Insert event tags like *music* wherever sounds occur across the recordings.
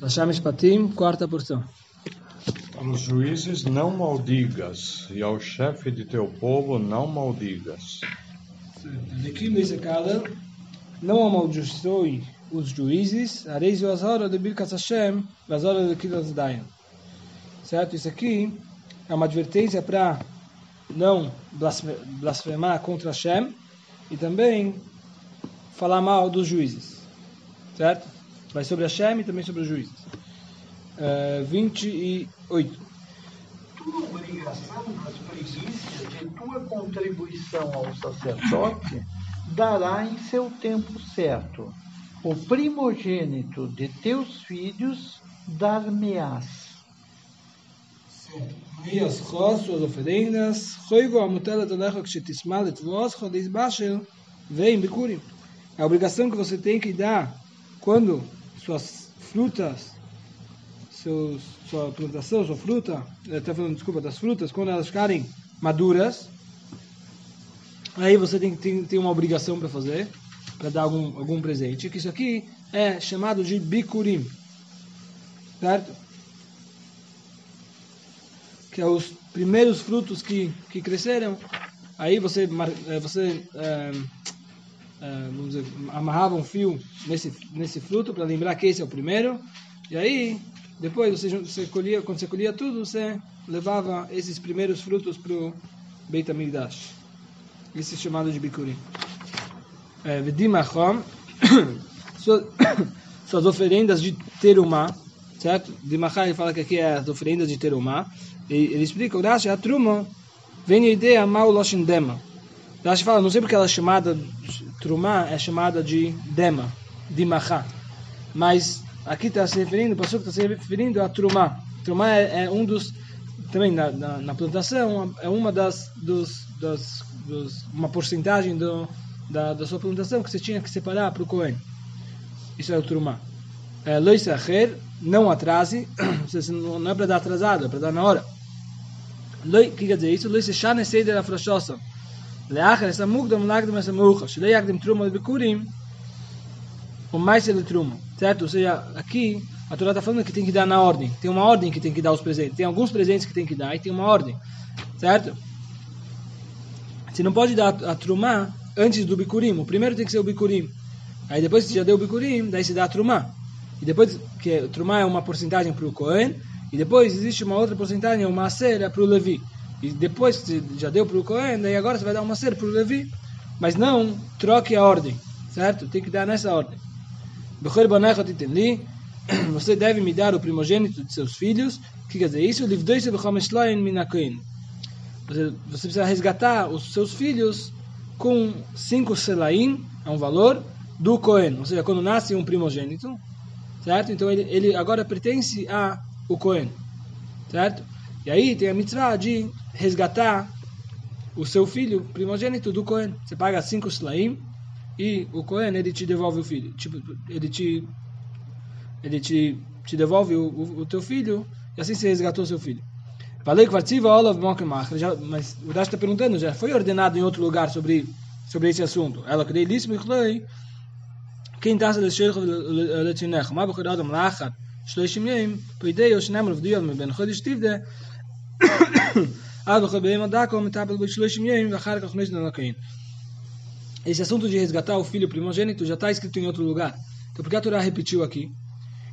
Hashem Shpatim, quarta porção. Aos juízes não maldigas, e ao chefe de teu povo não maldigas. De que Mesekala não amaldiçoe os juízes, areis o azora de Birkas Hashem, azora de Kilas Dayan. Certo? Isso aqui é uma advertência para não blasfemar contra Hashem e também falar mal dos juízes. Certo? Vai sobre Hashem e também sobre os juízes. Uh, 28. Tua obrigação nas primícias e tua contribuição ao sacerdote dará em seu tempo certo. O primogênito de teus filhos dar-me-ás. E as suas oferendas, Choigo amutela tolecha que tismal et vos, chodeis bashel, vem bicurim. A obrigação que você tem que dar quando suas frutas, seus, sua plantação, sua fruta, até falando, desculpa, das frutas, quando elas ficarem maduras, aí você tem, tem, tem uma obrigação para fazer, para dar algum, algum presente, que isso aqui é chamado de bikurim, certo? Que é os primeiros frutos que, que cresceram, aí você, eh, você é, vamos dizer, amarrava um fio nesse, nesse fruto para lembrar que esse é o primeiro. E aí, depois, você, você colhia, quando você colhia tudo, você levava esses primeiros frutos para o Beit HaMikdash. Isso é chamado de Bikurim. Vedimachom, *coughs* *coughs* suas oferendas de terumá, certo? Dimachá ele fala que aqui é as oferendas de terumá. E ele explica, o Rashi, a truma, vem a ideia mal loshendema. Rashi fala, não sei porque ela é chamada, Trumá é chamada de Dema, de Mahá. Mas aqui está se referindo, o pastor está se referindo a Trumá. Trumá é, é um dos, também na, na, na, plantação, é uma das, dos, das, dos, uma porcentagem do, da, da sua plantação que você tinha que separar para o Cohen. Isso é o Trumá. É, não atrase, *clears throat* não é para dar atrasado, é para dar na hora. O que quer dizer isso? Lois Shane Seider. לאחר essa mukdam lagdam essa mucha, שלא יקדם תרומה לביקורים, o mais ele truma, certo? Ou seja, aqui a Torá está falando que tem que dar na ordem. Tem uma ordem que tem que dar os presentes. Tem alguns presentes que tem que dar e tem uma ordem, certo? Você não pode dar a trumá antes do bicurim. O primeiro tem que ser o bicurim. Aí depois que você já deu o bicurim, daí se dá a trumá. E depois que o trumá é uma porcentagem para o Cohen, e depois existe uma outra porcentagem, uma cera para o Levi. E depois que já deu para o Cohen, daí agora você vai dar uma ser para o Levi. Mas não troque a ordem, certo? Tem que dar nessa ordem. *clears throat* Você deve me dar o primogênito de seus filhos. O que quer dizer isso? Você, você precisa resgatar os seus filhos com cinco selaim, é um valor, do Cohen. Ou seja, quando nasce um primogênito, certo? Então ele, ele agora pertence a o Cohen, certo? E aí tem a mitzvah de resgatar o seu filho primogênito do Cohen. Você paga cinco slaim e o Cohen ele te devolve o filho. Tipo, ele te ele te, te devolve o, o, o teu filho e assim você resgatou o seu filho. Falei que Olav mas o Dash está perguntando, já foi ordenado em outro lugar sobre sobre esse assunto. Ela queria isso, quem está se deixando letinech, mas porque Adam *coughs* esse assunto de resgatar o filho primogênito já está escrito em outro lugar. Então, por que a Torá repetiu aqui?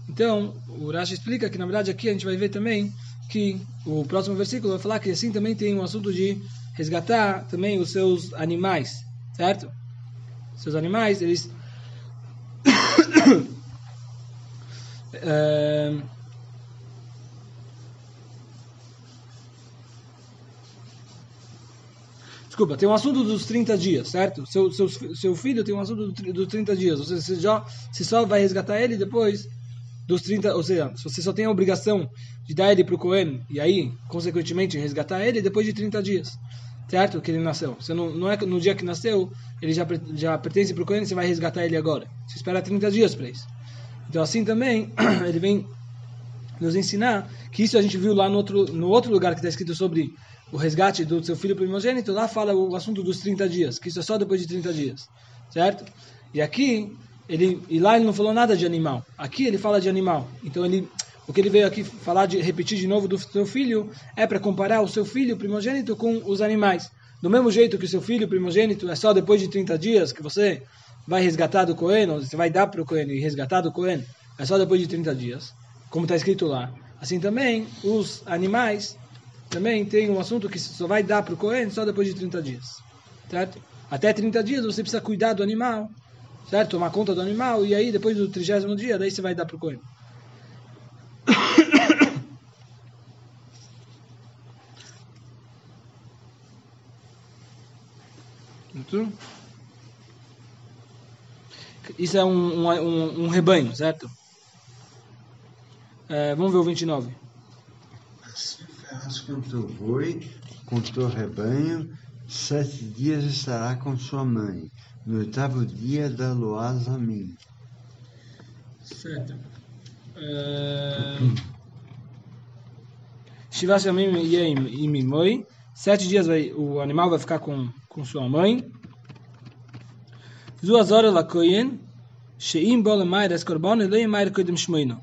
Então, o Rashi explica que, na verdade, aqui a gente vai ver também que o próximo versículo vai falar que assim também tem um assunto de resgatar também os seus animais, certo? Seus animais, eles... é... *coughs* *coughs* Desculpa, tem um assunto dos 30 dias, certo? Seu, seu, seu filho tem um assunto dos 30 dias. Ou seja, você, já, você só vai resgatar ele depois dos 30. Ou seja, você só tem a obrigação de dar ele para o Cohen e aí, consequentemente, resgatar ele depois de 30 dias, certo? Que ele nasceu. Você não, não é no dia que nasceu, ele já, já pertence para o Cohen você vai resgatar ele agora. Você espera 30 dias para isso. Então, assim também, *clears throat* ele vem nos ensinar que isso a gente viu lá no outro, no outro lugar que está escrito sobre o resgate do seu filho primogênito, lá fala o assunto dos 30 dias, que isso é só depois de 30 dias, certo? E aqui, ele, e lá ele não falou nada de animal. Aqui ele fala de animal. Então ele, o que ele veio aqui falar de repetir de novo do seu filho é para comparar o seu filho primogênito com os animais. Do mesmo jeito que o seu filho primogênito é só depois de 30 dias que você vai resgatar do Cohen, ou você vai dar para o Cohen e resgatar do Cohen, é só depois de 30 dias, como está escrito lá. Assim também, os animais também tem um assunto que só vai dar para o Cohen só depois de 30 dias. Certo? Até 30 dias você precisa cuidar do animal, certo? Tomar conta do animal, e aí depois do trigésimo dia, daí você vai dar para o Cohen. Isso é um, um, um rebanho, certo? É, vamos ver o 29. Assim farás com teu boi, com teu rebanho, sete dias estará com sua mãe. No oitavo dia dá-lo-ás a mim. Certo. É... Sete dias vai, o animal vai ficar com, com sua mãe. Duas horas lá koyen. Sheim bol mayr es korban e lei koydem shmoino.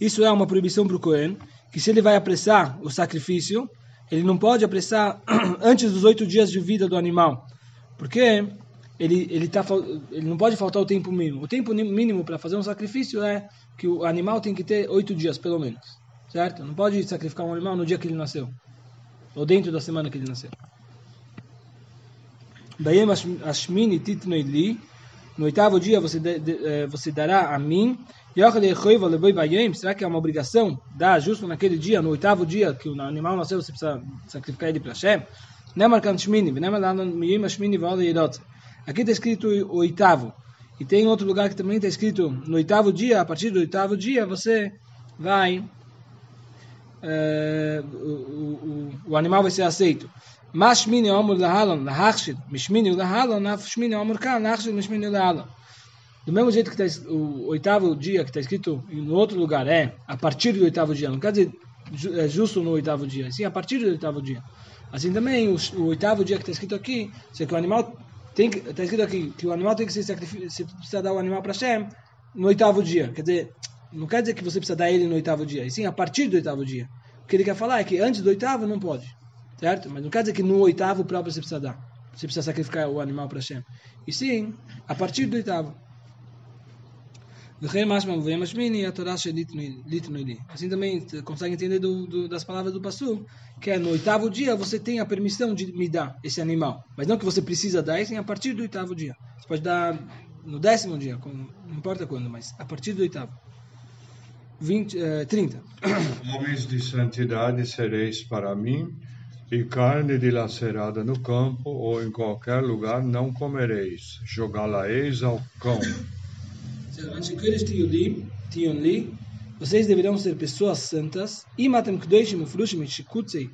Isso é uma proibição para o Cohen, que se ele vai apressar o sacrifício, ele não pode apressar *clears throat* antes dos oito dias de vida do animal, porque ele, ele, tá, ele não pode faltar o tempo mínimo. O tempo mínimo para fazer um sacrifício é que o animal tem que ter oito dias, pelo menos. Certo? Não pode sacrificar um animal no dia que ele nasceu, ou dentro da semana que ele nasceu. Daí, Ashmini Titnoili, no oitavo dia você, de, de, eh, você dará a mim. Será que é uma obrigação dar justo naquele dia, no oitavo dia que o animal nasceu, você precisa sacrificar ele para Hashem? Aqui está escrito o oitavo. E tem outro lugar que também está escrito no oitavo dia, a partir do oitavo dia você vai. Uh, o, o, o, animal vai ser aceito. Mashmini Omur Lahalon, Lahachshid, Mishmini Lahalon, Nafshmini Omur Kan, Lahachshid, Mishmini Lahalon. Do mesmo jeito que está o oitavo dia que está escrito no outro lugar é a partir do oitavo dia, não quer dizer é justo no oitavo dia, sim a partir do oitavo dia. Assim também o, o oitavo dia que está escrito aqui, se que o animal tem está escrito aqui que o animal tem que ser sacrificado, você precisa dar o animal para Hashem no oitavo dia. Quer dizer, não quer dizer que você precisa dar ele no oitavo dia, e sim a partir do oitavo dia. O que ele quer falar é que antes do oitavo não pode. Certo? Mas não quer dizer que no oitavo próprio você precisa dar. Você precisa sacrificar o animal para Hashem. E sim, a partir do oitavo. Assim também consegue entender do, do, das palavras do Passu, que é no oitavo dia você tem a permissão de me dar esse animal. Mas não que você precisa dar, sim a partir do oitavo dia. Você pode dar no décimo dia, não importa quando, mas a partir do oitavo. 20, eh, 30. Homens de santidade sereis para mim, e carne dilacerada no campo ou em qualquer lugar não comereis, jogá-la-eis ao cão. Vocês deverão ser pessoas santas. E matem kdoishim ufrushim et shikutzei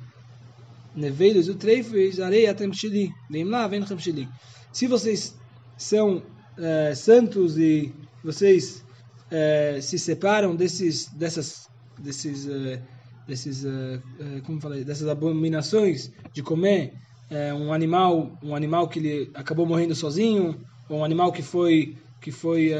neveiros o treifes arei atem shili. Vem no shili. Se vocês são é, santos e vocês é, se separam desses, dessas, desses é, desses, uh, uh, como falei, dessas abominações de comer uh, um animal, um animal que ele acabou morrendo sozinho, ou um animal que foi que foi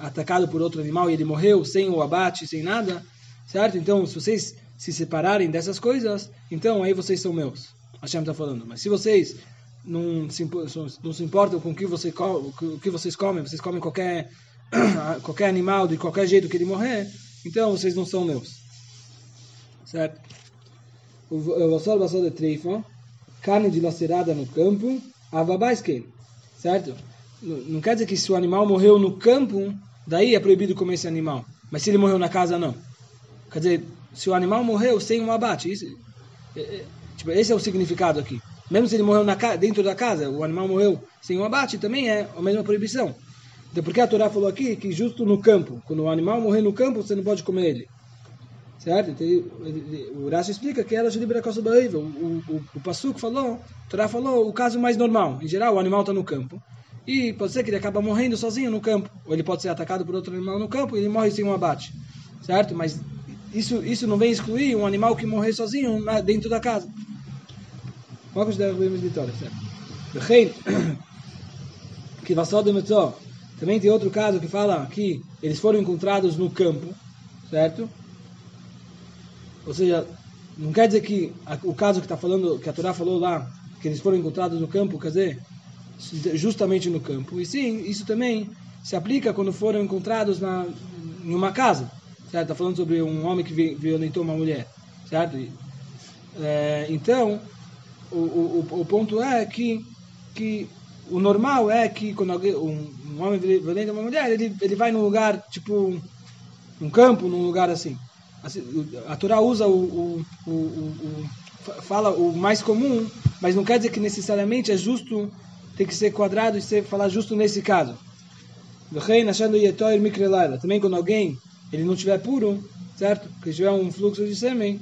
atacado por outro animal e ele morreu sem o abate, sem nada, certo? Então, se vocês se separarem dessas coisas, então aí vocês são meus. Hashem está falando. Mas se vocês não se, não se importam com o que, você, o que vocês comem, vocês comem qualquer, *coughs* qualquer animal de qualquer jeito que ele morrer, então vocês não são meus certo? O vassal vassal de treifa, carne dilacerada no campo, avabaisque, certo? Não quer dizer que se o animal morreu no campo, daí é proibido comer esse animal. Mas se ele morreu na casa, não. Quer dizer, se o animal morreu sem um abate, isso, é, é, tipo, esse é o significado aqui. Mesmo se ele morreu na, dentro da casa, o animal morreu sem um abate, também é a mesma proibição. Então, porque a Torá falou aqui que justo no campo, quando o animal morrer no campo, você não pode comer ele. Certo? Então, o Rashi explica que ela libera a da Eiva. O, o, o Passuco falou, o Torá falou o caso mais normal. Em geral, o animal está no campo. E pode ser que ele acaba morrendo sozinho no campo. Ou ele pode ser atacado por outro animal no campo e ele morre sem um abate. Certo? Mas isso, isso não vem excluir um animal que morrer sozinho na, dentro da casa. Qual é a vitória, certo? *coughs* que Vassal de Metzó. Também tem outro caso que fala que eles foram encontrados no campo, certo? Ou seja, não quer dizer que o caso que está falando, que a Torá falou lá, que eles foram encontrados no campo, quer dizer, justamente no campo. E sim, isso também se aplica quando foram encontrados na, em uma casa, certo? Está falando sobre um homem que violentou uma mulher, certo? É, então, o, o, o ponto é que, que o normal é que quando alguém, um, um homem violenta uma mulher, ele, ele vai num lugar, tipo, um campo, num lugar assim. Assim a Torá usa o, o, o, o, fala o mais comum, mas não quer dizer que necessariamente é justo, tem que ser quadrado e ser, falar justo nesse caso. Também quando alguém ele não estiver puro, certo? Que tiver um fluxo de sêmen,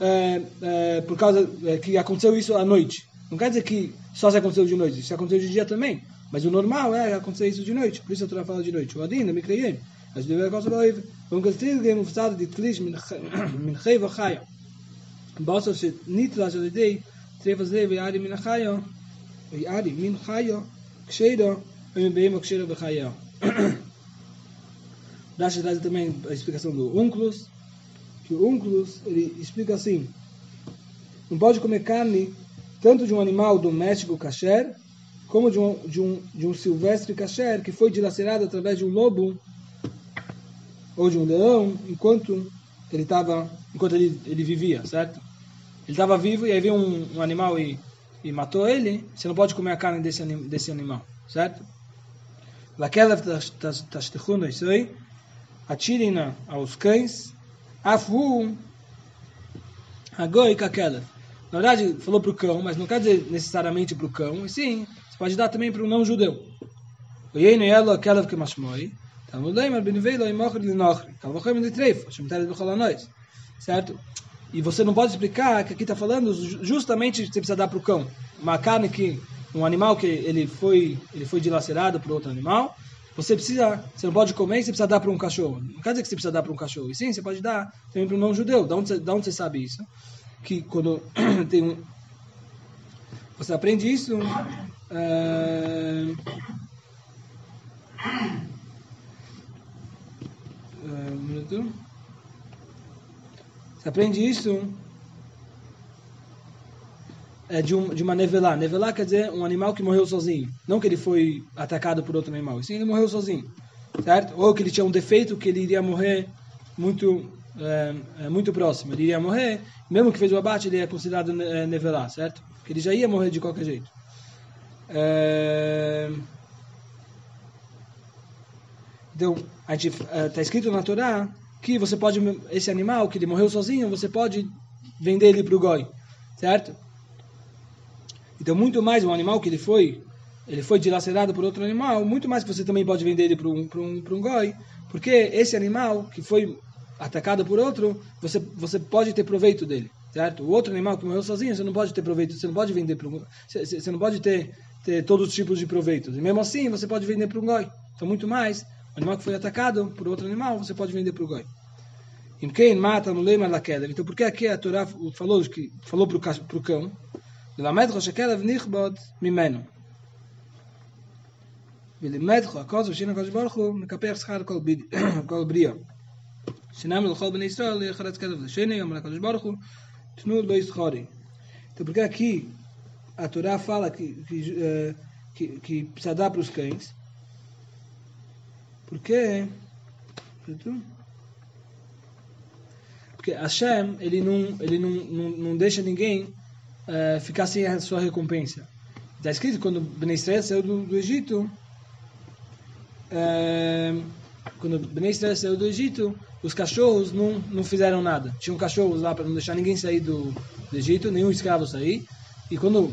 é, é, por causa é, que aconteceu isso à noite. Não quer dizer que só se aconteceu de noite, isso aconteceu de dia também. Mas o normal é acontecer isso de noite. Por isso a Torá fala de noite. O Adina, me criei. As boa. Vamos castir que mufsad de klish min chay va chaya. Basta se nitla se dei trefas leve ari min chaya. E ari min chaya. Ksheira, e me beima ksheira va chaya. Rashi traz também a explicação do Unclus, que o Unclus, ele explica assim, não pode comer carne tanto de um animal doméstico kasher, como de um, de um, de um silvestre kasher que foi dilacerado através de um lobo ou de um leão enquanto ele estava enquanto ele, ele vivia, certo? Ele estava vivo e aí veio um, um animal e, e matou ele, você não pode comer a carne desse, desse animal, certo? Lakelev tashtichuna isoi, atirem aos cães, afu agoi kakelev. Na verdade, falou para o cão, mas não quer dizer necessariamente para o cão, e sim, você pode dar também para o não judeu. Oyeinu elo akelev que mashmoi, Talmud leimer benivei lo imochri li nochri, kalvochem li treif, shemtere do cholanois. Certo? E você não pode explicar que aqui está falando justamente você precisa dar para o cão. Uma carne que, um animal que ele foi, ele foi dilacerado por outro animal, você precisa, você não pode comer, você precisa dar para um cachorro. Não quer dizer que você precisa dar para um cachorro. E sim, você pode dar também para um não judeu. Da onde, da onde você sabe isso? Que quando *clears throat* tem um, você aprende isso. Uh, um minuto. Você aprende isso é de, um, de uma nevelá. Nevelá quer dizer um animal que morreu sozinho. Não que ele foi atacado por outro animal. Sim, ele morreu sozinho. Certo? Ou que ele tinha um defeito que ele iria morrer muito, é, é, muito próximo. Ele iria morrer, mesmo que fez o abate, ele é considerado é, nevelá, certo? Que ele já ia morrer de qualquer jeito. É... Então, está escrito na Torá que você pode, esse animal que ele morreu sozinho, você pode vender ele para o goi, certo? Então, muito mais um animal que ele foi, ele foi dilacerado por outro animal, muito mais que você também pode vender ele para um, um, um goi, porque esse animal que foi atacado por outro, você, você pode ter proveito dele, certo? O outro animal que morreu sozinho, você não pode ter proveito, você não pode vender para um você, você não pode ter, ter todos os tipos de proveitos. E mesmo assim, você pode vender para um goi. Então, muito mais, o animal que foi atacado por outro animal, você pode vender para o goi. Em quem mata no leima da queda. Então, por que aqui a Torá falou que falou para o cão? ללמד לך שכלב נכבוד ממנו. ולימד לך הכל זה שין הקדוש ברוך הוא מקפח שכר כל, ב... כל בריאה. שנאמר לכל בני ישראל יחרץ כלב לשני, אומר הקדוש ברוך הוא, תנו לו ישכורי. Então, porque aqui a Torá fala que, que, uh, que, que precisa dar para os cães. porque, porque Hashem, ele não, ele não, não, não deixa ninguém uh, ficar sem a sua recompensa. Está escrito quando Ben Israel saiu do, do Egito, uh, quando Ben Israel saiu do Egito, os cachorros não, não fizeram nada. Tinham cachorros lá para não deixar ninguém sair do, do Egito, nenhum escravo sair. E quando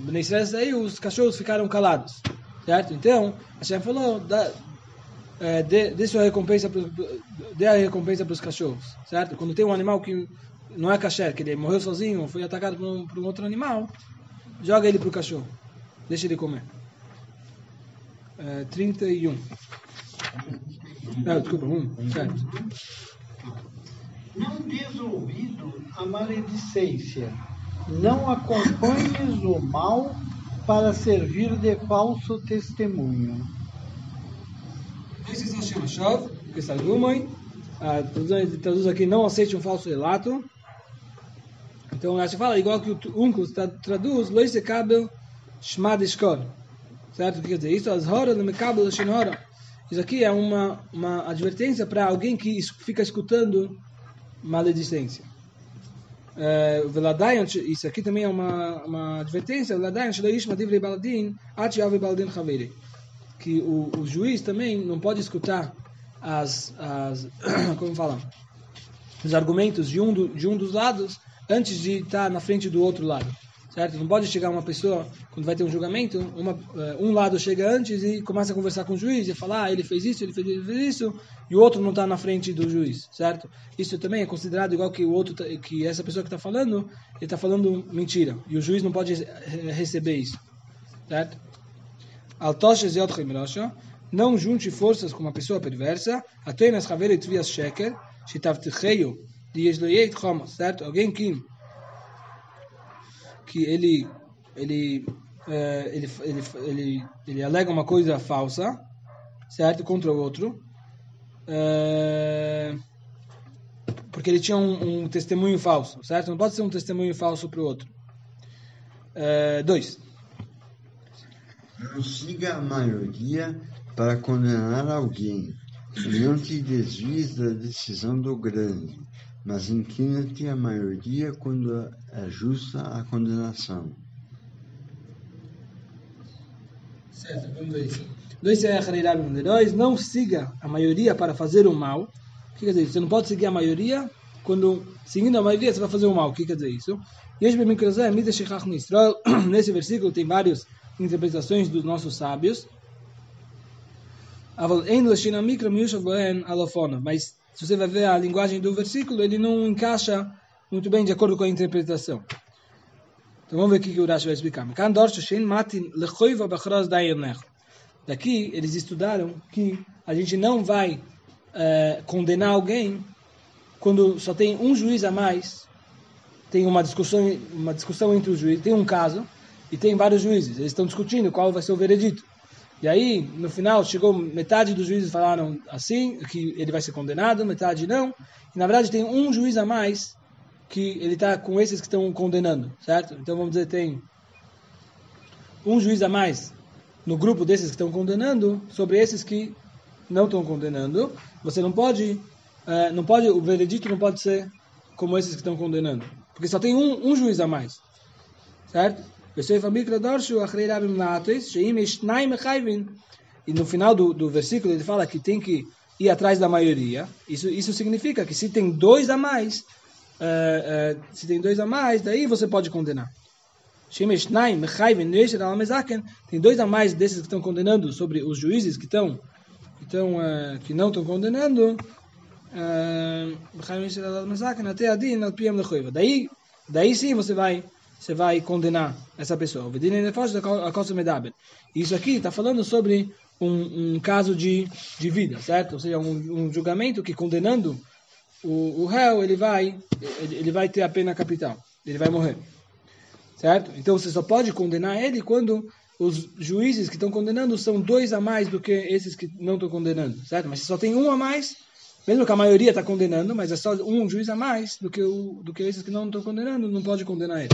Ben Israel saiu, os cachorros ficaram calados. Certo? Então, Hashem falou, é, dê, dê, sua recompensa pro, dê a recompensa para os cachorros, certo? Quando tem um animal que não é kasher, que ele morreu sozinho, foi atacado por um, por um outro animal, joga ele para o cachorro. Deixa ele comer. É, 31. Não, desculpa, um, certo. Não des ouvido a maledicência. Não acompanhes o mal para servir de falso testemunho. Esse são chama Shov, que está Gumoi. A tradução traduz aqui, não aceite um falso relato. Então, a gente fala, igual que o Uncus traduz, Loise Kabel Shmad Ishkor. Certo? O que quer dizer? Isso, as horas no Mekabel Shinhora. Isso aqui é uma, uma advertência para alguém que fica escutando maledicência. É, isso aqui também é uma, uma advertência. Veladayan, Shleish Madivrei Baladin, Ati Yavi Baladin Chaveri que o, o, juiz também não pode escutar as, as *clears throat* como falar, os argumentos de um, do, de um dos lados antes de estar na frente do outro lado. Certo? Não pode chegar uma pessoa, quando vai ter um julgamento, uma, eh, um lado chega antes e começa a conversar com o juiz e falar, ah, ele fez isso, ele fez, ele fez isso, e o outro não está na frente do juiz, certo? Isso também é considerado igual que o outro, tá, que essa pessoa que está falando, ele está falando mentira, e o juiz não pode receber isso, certo? Altoshes yot chimrosho, não junte forças com uma pessoa perversa, apenas haver etvias sheker, shitavticheio, de yesloyeit chomos, certo? Alguém que, que ele, ele, uh, ele, ele, ele, ele alega uma coisa falsa, certo? Contra o outro, uh, porque ele tinha um, um, testemunho falso, certo? Não pode ser um testemunho falso para o outro. Uh, dois. Não siga a maioria para condenar alguém. Não te desvies da decisão do grande, mas inclina-te à maioria quando é justa a condenação. Certo, vamos ver isso. Dois não siga a maioria para fazer o mal. O que quer dizer? Você não pode seguir a maioria quando seguindo a maioria você vai fazer o mal. O que quer dizer isso? *clears throat* Nesse versículo tem vários interpretações dos nossos sábios. Mas se você vai ver a linguagem do versículo, ele não encaixa muito bem de acordo com a interpretação. Então vamos ver o que o Rashi vai explicar. Daqui eles estudaram que a gente não vai é, condenar alguém quando só tem um juiz a mais, tem uma discussão, uma discussão entre os juízes, tem um caso, e tem vários juízes. Eles estão discutindo qual vai ser o veredito. E aí, no final, chegou metade dos juízes falaram assim, que ele vai ser condenado, metade não. E na verdade tem um juiz a mais que ele está com esses que estão condenando, certo? Então vamos dizer, tem um juiz a mais no grupo desses que estão condenando sobre esses que não estão condenando. Você não pode, é, não pode, o veredito não pode ser como esses que estão condenando, porque só tem um, um juiz a mais, certo? E no final do, do versículo ele fala que tem que ir atrás da maioria. Isso, isso significa que se tem dois a mais, uh, uh, se tem dois a mais, daí você pode condenar. Tem dois a mais desses que estão condenando sobre os juízes que estão, que, estão, uh, que não estão condenando. Daí, daí sim você vai você vai condenar essa pessoa. Isso aqui está falando sobre um, um, caso de, de vida, certo? Ou seja, um, um julgamento que condenando o, o réu, ele vai, ele vai ter a pena capital, ele vai morrer, certo? Então você só pode condenar ele quando os juízes que estão condenando são dois a mais do que esses que não estão condenando, certo? Mas se só tem um a mais, mesmo que a maioria está condenando, mas é só um juiz a mais do que, o, do que esses que não estão condenando, não pode condenar ele.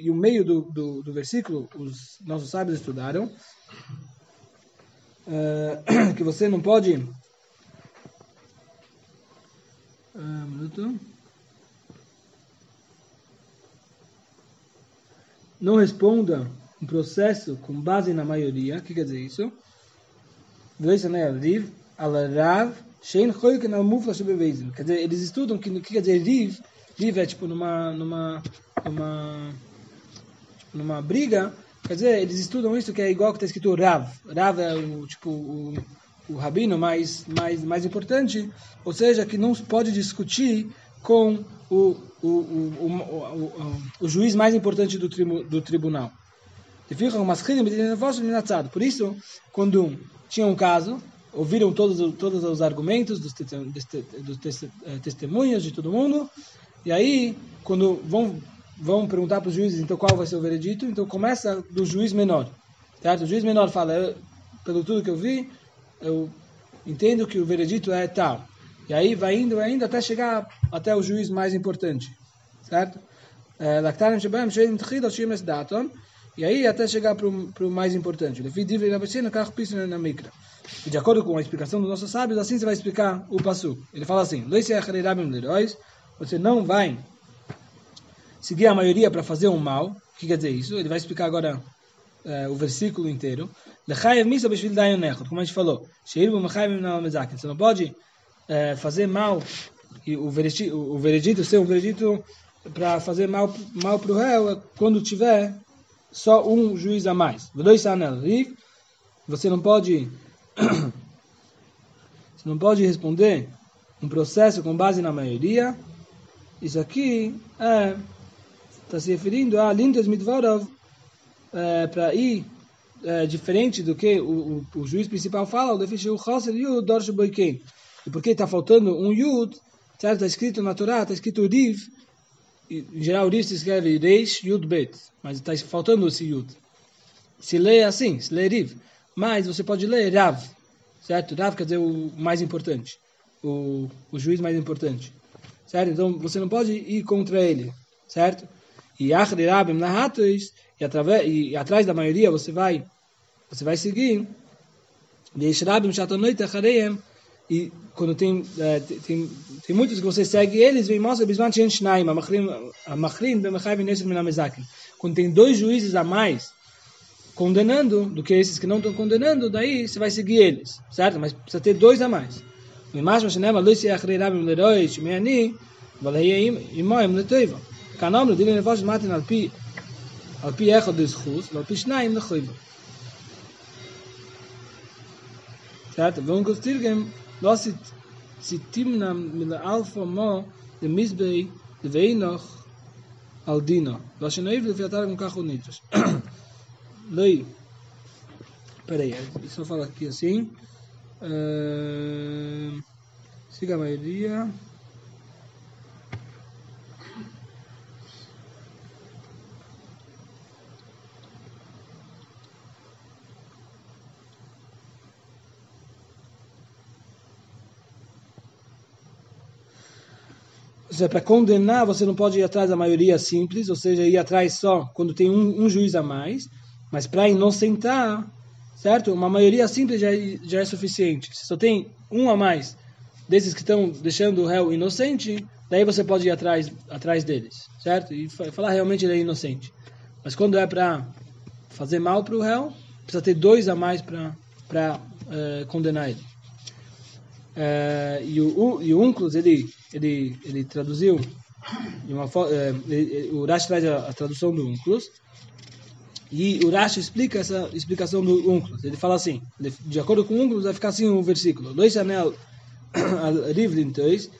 E o meio do, do, do versículo, os nossos sábios estudaram, uh, *clears throat* que você não pode. Uh, um minuto. Não responda um processo com base na maioria. O que quer dizer isso? Quer dizer, eles estudam que, que quer dizer Riv, Riv é tipo numa, numa, numa, tipo, numa briga, quer dizer, eles estudam isso que é igual que está escrito Rav. Rav é o, tipo, o, o rabino mais, mais, mais importante, ou seja, que não pode discutir com o, o, o, o, o, juiz mais importante do, tribu, do tribunal. Por isso, quando tinha um caso, ouviram todos, todos os argumentos dos, dos, dos testemunhos de todo mundo, e aí, quando vão vão perguntar para os juízes, então qual vai ser o veredito? Então começa do juiz menor, certo? O juiz menor fala, pelo tudo que eu vi, eu entendo que o veredito é tal. E aí vai indo, vai indo até chegar até o juiz mais importante, certo? É, Lactarim Shabam Sheim Tchid Oshim Es Daton. E aí até chegar para o mais importante. E de acordo com a explicação dos nossos sábios, assim você vai explicar o passo. Ele fala assim: Você não vai seguir a maioria para fazer um mal. O que quer dizer isso? Ele vai explicar agora é, o versículo inteiro. Como a gente falou, você não pode é, fazer mal e o veredito, o veredito ser um veredito para fazer mal mal para o réu é quando tiver só um juiz a mais. Você não pode *clears throat* você não pode responder um processo com base na maioria. Isso aqui é está se referindo a lindas midvarov é, para ir é, diferente do que o, o, o, juiz principal fala, o defishu chosser yud dorshu boiken. E porque está faltando um yud, certo? Está escrito na Torá, está escrito riv, em geral riv se escreve reish yud bet, mas está faltando esse yud. Se lê assim, se lê riv, mas você pode ler rav, certo? Rav quer dizer o mais importante, o, o juiz mais importante, certo? Então você não pode ir contra ele, certo? E achri rabim nahatos, e, através, e atrás da maioria você vai você vai seguir e quando tem, é, tem, tem muitos que você segue eles, vem mostra bisman chen shnaim, a machrin bemachai v'nesek min amezakim. Quando tem dois juízes a mais condenando do que esses que não estão condenando, daí você vai seguir eles, certo? Mas precisa ter dois a mais. Dizchus, al pi shnaim lechoiva. Certo? Vamos conseguir losit sitimna mil alfa mo de misbei de veinoch al dino. Was je even de com carro nitros. Lei. Peraí, eu falar aqui assim. Uh, siga a maioria. Seja, para condenar, você não pode ir atrás da maioria simples, ou seja, ir atrás só quando tem um, um juiz a mais. Mas para inocentar, certo? Uma maioria simples já, já é suficiente. Se só tem um a mais desses que estão deixando o réu inocente, daí você pode ir atrás, atrás deles, certo? E falar realmente ele é inocente. Mas quando é para fazer mal para o réu, precisa ter dois a mais para uh, condenar ele. Uh, e o, e o Unclus, ele ele, ele traduziu, uma, é, ele, o Rashi traz a, a, tradução do Unclus, e o Rashi explica essa explicação do Unclus. Ele fala assim, de acordo com o Unclus, vai ficar assim o versículo. Dois anel *clears throat* rivlin tois,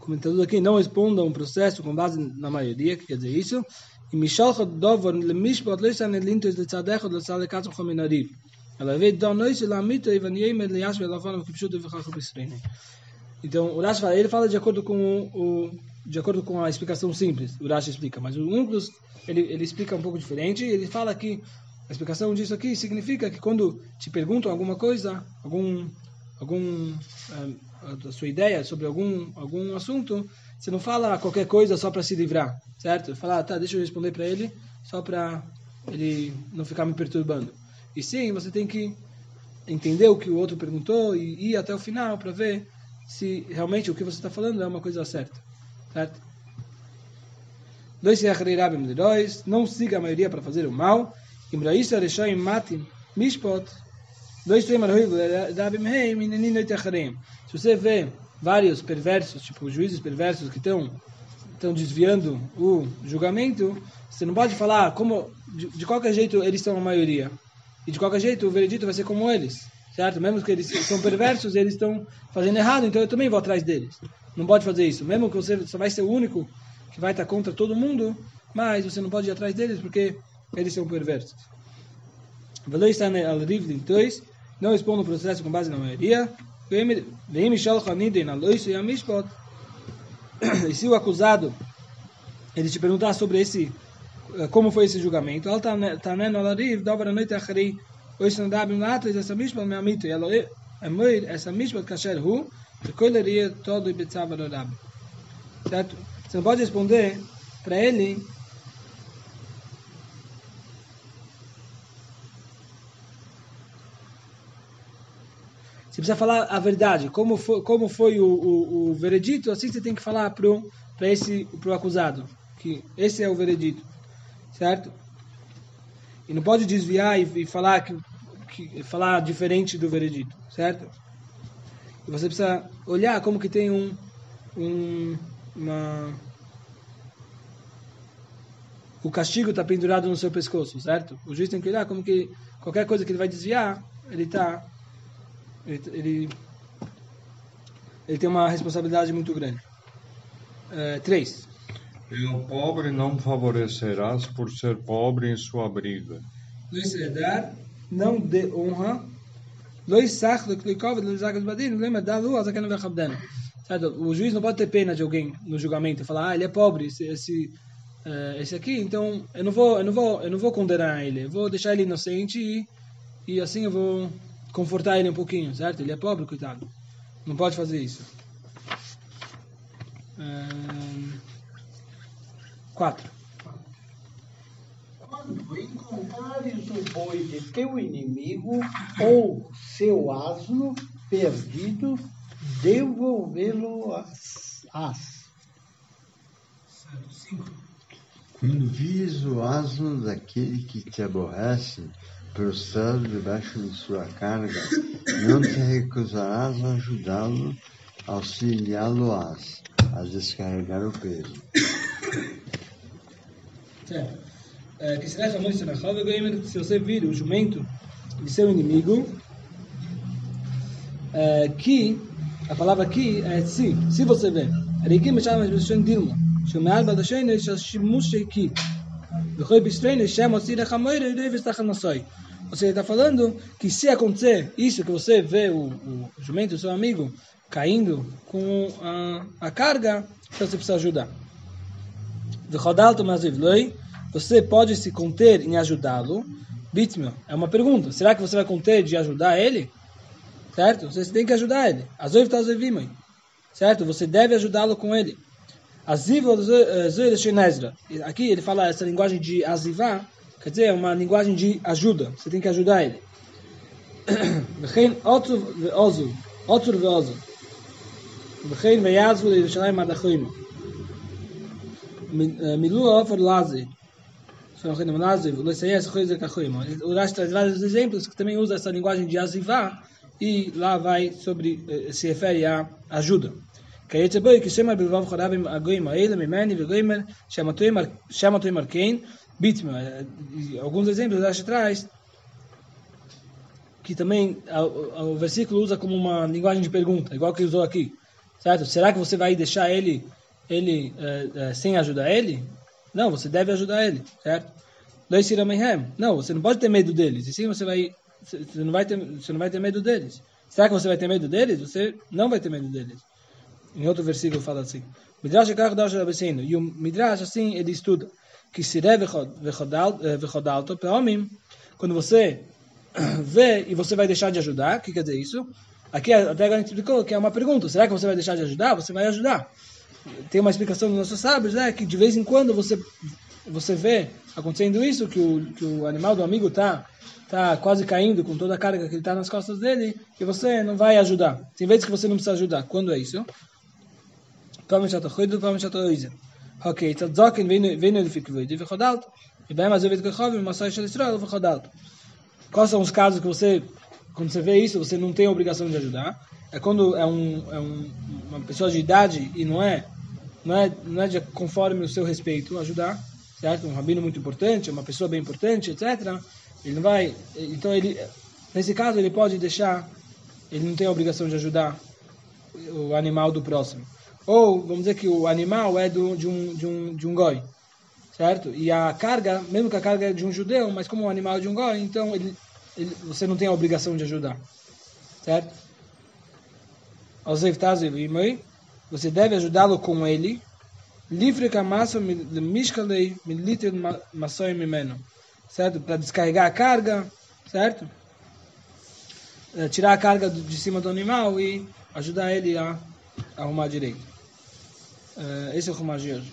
comentando aqui, não responda um processo com base na maioria, que quer dizer isso, e mishalcha dovor lemishpat loisan elintos de tzadecho de tzadekatzo chominariv. Ela veio da noite lá mito e vaniemed liash velafano que pshuto v'chach b'sreine. Então, o Rashi fala, ele fala de acordo com o, de acordo com a explicação simples, o Rashi explica, mas o Unclus, ele, ele explica um pouco diferente, ele fala que a explicação disso aqui significa que quando te perguntam alguma coisa, algum, algum eh, a sua ideia sobre algum, algum assunto, você não fala qualquer coisa só para se livrar, certo? Fala, ah, tá, deixa eu responder para ele, só para ele não ficar me perturbando. E sim, você tem que entender o que o outro perguntou e ir até o final para ver se realmente o que você está falando é uma coisa certa. Certo? Não siga a maioria para fazer o mal. Se você vê vários perversos, tipo juízes perversos que estão estão desviando o julgamento, você não pode falar como de, de qualquer jeito eles são a maioria. E de qualquer jeito o veredito vai ser como eles certo? Mesmo que eles são perversos, eles estão fazendo errado, então eu também vou atrás deles. Não pode fazer isso. Mesmo que você só vai ser o único que vai estar contra todo mundo, mas você não pode ir atrás deles porque eles são perversos. Não responde o processo com base na maioria. *clears throat* E se o acusado ele te perguntar sobre esse, como foi esse julgamento. Al tanen alariv, dobra a noite achari, dabim latres, essa amito, emoir, essa todo. Certo? Você não pode responder para ele Você precisa falar a verdade. Como foi, como foi o, o, o veredito, assim você tem que falar para esse pro acusado. Que esse é o veredito. Certo? E não pode desviar e, e falar, que, que, falar diferente do veredito. Certo? E você precisa olhar como que tem um, um uma o castigo está pendurado no seu pescoço, certo? O juiz tem que olhar como que qualquer coisa que ele vai desviar, ele está ele, ele, ele tem uma responsabilidade muito grande. É, três. E o pobre não favorecerás por ser pobre em sua briga. Luiz Edar não dê honra. Luiz Sach, do Klikov, do Zagas Badin, lembra da lua, Zakan Vechabdana. O juiz não pode ter pena de alguém no julgamento e falar, ah, ele é pobre, esse, esse, uh, esse aqui, então eu não vou, eu não vou, eu não vou condenar ele, eu vou deixar ele inocente e, e assim eu vou confortar ele um pouquinho, certo? Ele é pobre, coitado. Não pode fazer isso. Quatro. Quando encontrares o boi de teu inimigo ou seu asno perdido, devolvê-lo às. Quando vis o asno daquele que te aborrece, prostrado debaixo de sua carga, não te recusarás a ajudá-lo, auxiliá-lo-ás a descarregar o peso. É, que se você vir o jumento de seu inimigo, é, que a palavra aqui é se, se você vê. Arikim chama de Dilma. Shumar badashen shimush sheiki. V'choi bistrein shem osir hamoir e devis tachanassoi. Ou seja, ele está falando que se acontecer isso, que você vê o, o jumento do seu amigo caindo com a, a carga, então você precisa ajudar. Você pode se conter em ajudá-lo? Bitmel, é uma pergunta. Será que você vai conter de ajudar ele? Certo? Você tem que ajudar ele. Azoiv tazevimai. Tá certo? Você deve ajudá-lo com ele. Aziv azoiv. Eh, aqui ele fala essa linguagem de azivá, quer dizer, é uma linguagem de ajuda. Você tem que ajudar ele. *coughs* Otur. Otur eh, Milu offer. o Lessayes coisa Kachuima. O Rashi traz vários exemplos que também usa essa linguagem de azivá e lá vai sobre, se refere a ajuda. כיצא בוי, כשמר בלבב חרבים הגויים האלה ממני וגוימר שמתוי מרקיין Bitma, alguns exemplos acho atrás, que também o, versículo usa como uma linguagem de pergunta, igual que usou aqui, certo? Será que você vai deixar ele, ele é, é, sem ajudar ele? Não, você deve ajudar ele, certo? Não, você não pode ter medo deles. E sim, você vai, você não vai ter, você não vai ter medo deles. Será que você vai ter medo deles? Você não vai ter medo deles. Em outro versículo fala assim. Midrash E o Midrash assim ele estuda que se vechodalto para homem, quando você *clears throat* vê e você vai deixar de ajudar, o que quer dizer isso? Aqui até agora explicou que é uma pergunta, será que você vai deixar de ajudar? Você vai ajudar Tem uma explicação dos nossos sábios, né, que de vez em quando você você vê acontecendo isso, que o, que o animal do amigo está tá quase caindo com toda a carga que ele está nas costas dele, e você não vai ajudar. Tem vezes que você não precisa ajudar. Quando é isso? Provavelmente já está cuidando, provavelmente já está אוקיי, צדקן ואינו לפי כבודי וחודלת, e bem mais eu vejo que Chove, mas só Israel, Vodalto. Quais são os casos que você, quando você vê isso, você não tem a obrigação de ajudar? É quando é, um, é um, uma pessoa de idade e não é, não é, não é de, conforme o seu respeito ajudar, certo? Um rabino muito importante, uma pessoa bem importante, etc. Ele não vai, então ele, nesse caso ele pode deixar, ele não tem a obrigação de ajudar o animal do próximo. Ou, vamos dizer que o animal é do, de, um, de, um, de um goi, certo? E a carga, mesmo que a carga é de um judeu, mas como o animal é de um goi, então ele, ele, você não tem a obrigação de ajudar, certo? Você deve ajudá-lo com ele, Livre massa mishkalei militer massoi mimeno. Certo? Para descarregar a carga, certo? É, tirar a carga de cima do animal e ajudar ele a arrumar direito. É, esse é o Rumagias.